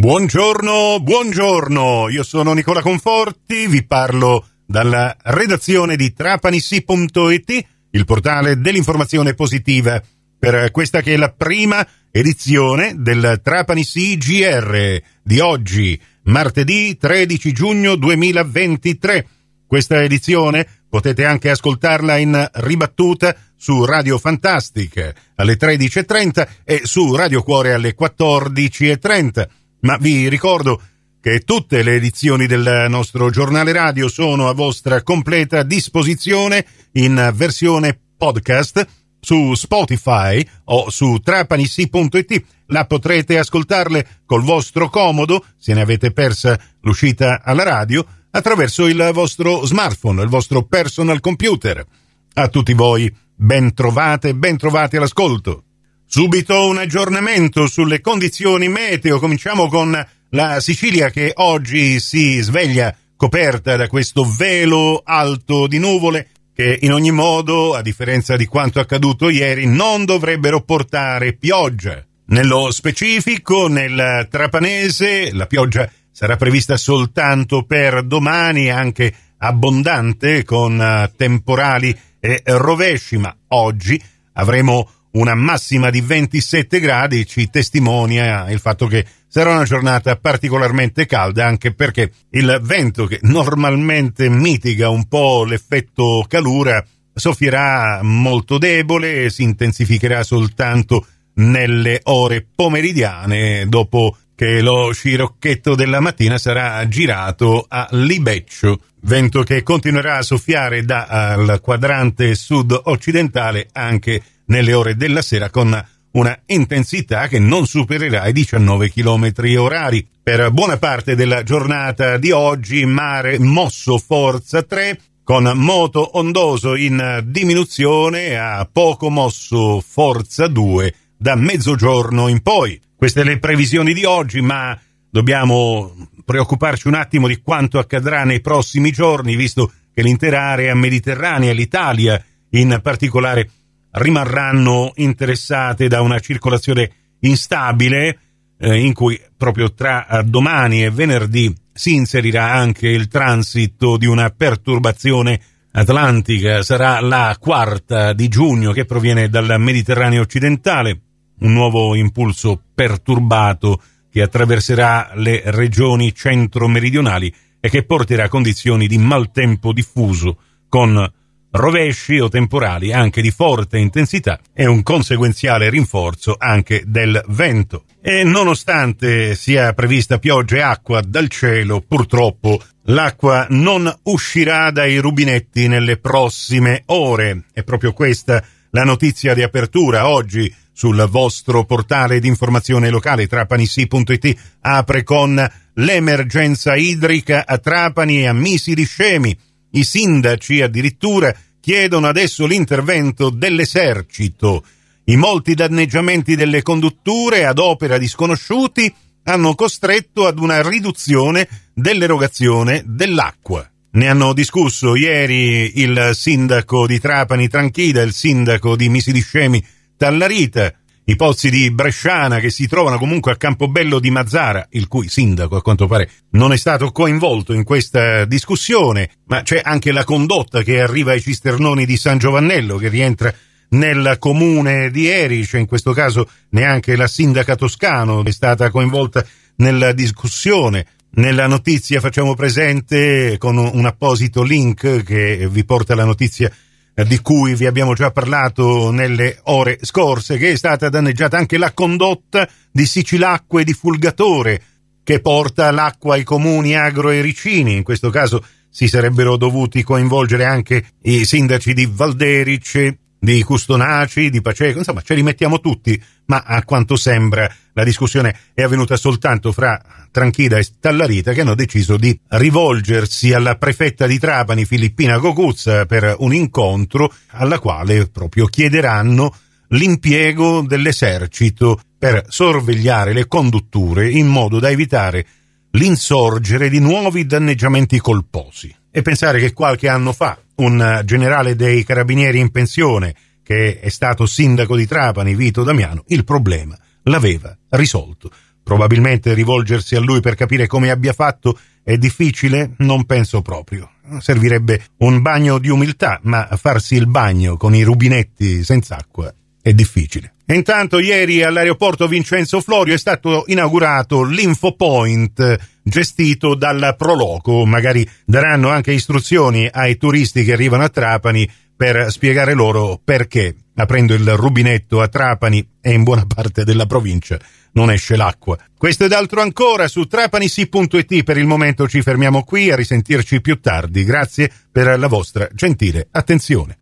Buongiorno, buongiorno, io sono Nicola Conforti, vi parlo dalla redazione di trapanissi.it, il portale dell'informazione positiva, per questa che è la prima edizione del Trapanissi GR di oggi, martedì 13 giugno 2023. Questa edizione potete anche ascoltarla in ribattuta su Radio Fantastic alle 13.30 e su Radio Cuore alle 14.30 ma vi ricordo che tutte le edizioni del nostro giornale radio sono a vostra completa disposizione in versione podcast su Spotify o su trapanissi.it. La potrete ascoltarle col vostro comodo, se ne avete persa l'uscita alla radio, attraverso il vostro smartphone, il vostro personal computer. A tutti voi, ben trovate, ben trovati all'ascolto. Subito un aggiornamento sulle condizioni meteo. Cominciamo con la Sicilia che oggi si sveglia coperta da questo velo alto di nuvole che in ogni modo, a differenza di quanto accaduto ieri, non dovrebbero portare pioggia. Nello specifico, nel Trapanese, la pioggia sarà prevista soltanto per domani, anche abbondante, con temporali e rovesci, ma oggi avremo una massima di 27 gradi ci testimonia il fatto che sarà una giornata particolarmente calda anche perché il vento che normalmente mitiga un po' l'effetto calura soffierà molto debole e si intensificherà soltanto nelle ore pomeridiane dopo che lo scirocchetto della mattina sarà girato a Libeccio, vento che continuerà a soffiare dal quadrante sud-occidentale anche nelle ore della sera con una intensità che non supererà i 19 km orari. Per buona parte della giornata di oggi mare mosso forza 3 con moto ondoso in diminuzione a poco mosso forza 2 da mezzogiorno in poi. Queste le previsioni di oggi, ma dobbiamo preoccuparci un attimo di quanto accadrà nei prossimi giorni, visto che l'intera area mediterranea, l'Italia in particolare, rimarranno interessate da una circolazione instabile eh, in cui proprio tra eh, domani e venerdì si inserirà anche il transito di una perturbazione atlantica. Sarà la quarta di giugno che proviene dal Mediterraneo occidentale, un nuovo impulso perturbato che attraverserà le regioni centro-meridionali e che porterà condizioni di maltempo diffuso con rovesci o temporali anche di forte intensità e un conseguenziale rinforzo anche del vento. E nonostante sia prevista pioggia e acqua dal cielo, purtroppo l'acqua non uscirà dai rubinetti nelle prossime ore. È proprio questa la notizia di apertura oggi sul vostro portale di informazione locale trapanissi.it apre con l'emergenza idrica a Trapani e a Misi di Scemi i sindaci addirittura chiedono adesso l'intervento dell'esercito. I molti danneggiamenti delle condutture ad opera di sconosciuti hanno costretto ad una riduzione dell'erogazione dell'acqua. Ne hanno discusso ieri il sindaco di Trapani Tranchida il sindaco di Misiliscemi Tallarita, i pozzi di Bresciana che si trovano comunque a Campobello di Mazzara, il cui sindaco a quanto pare non è stato coinvolto in questa discussione, ma c'è anche la condotta che arriva ai cisternoni di San Giovannello che rientra nel comune di Erice, in questo caso neanche la sindaca Toscano è stata coinvolta nella discussione. Nella notizia facciamo presente con un apposito link che vi porta la notizia di cui vi abbiamo già parlato nelle ore scorse, che è stata danneggiata anche la condotta di Sicilacque di Fulgatore, che porta l'acqua ai comuni agro e ricini. In questo caso si sarebbero dovuti coinvolgere anche i sindaci di Valderice, di Custonaci, di Paceco, insomma ce li mettiamo tutti, ma a quanto sembra la discussione è avvenuta soltanto fra Tranchida e Stallarita che hanno deciso di rivolgersi alla prefetta di Trapani, Filippina Gocuzza, per un incontro alla quale proprio chiederanno l'impiego dell'esercito per sorvegliare le condutture in modo da evitare l'insorgere di nuovi danneggiamenti colposi. E pensare che qualche anno fa un generale dei carabinieri in pensione, che è stato sindaco di Trapani, Vito Damiano, il problema l'aveva risolto. Probabilmente rivolgersi a lui per capire come abbia fatto è difficile? Non penso proprio. Servirebbe un bagno di umiltà, ma farsi il bagno con i rubinetti senza acqua è difficile. Intanto ieri all'aeroporto Vincenzo Florio è stato inaugurato l'Infopoint gestito dal Proloco. Magari daranno anche istruzioni ai turisti che arrivano a Trapani per spiegare loro perché aprendo il rubinetto a Trapani e in buona parte della provincia non esce l'acqua. Questo ed altro ancora su trapanisi.it. Per il momento ci fermiamo qui a risentirci più tardi. Grazie per la vostra gentile attenzione.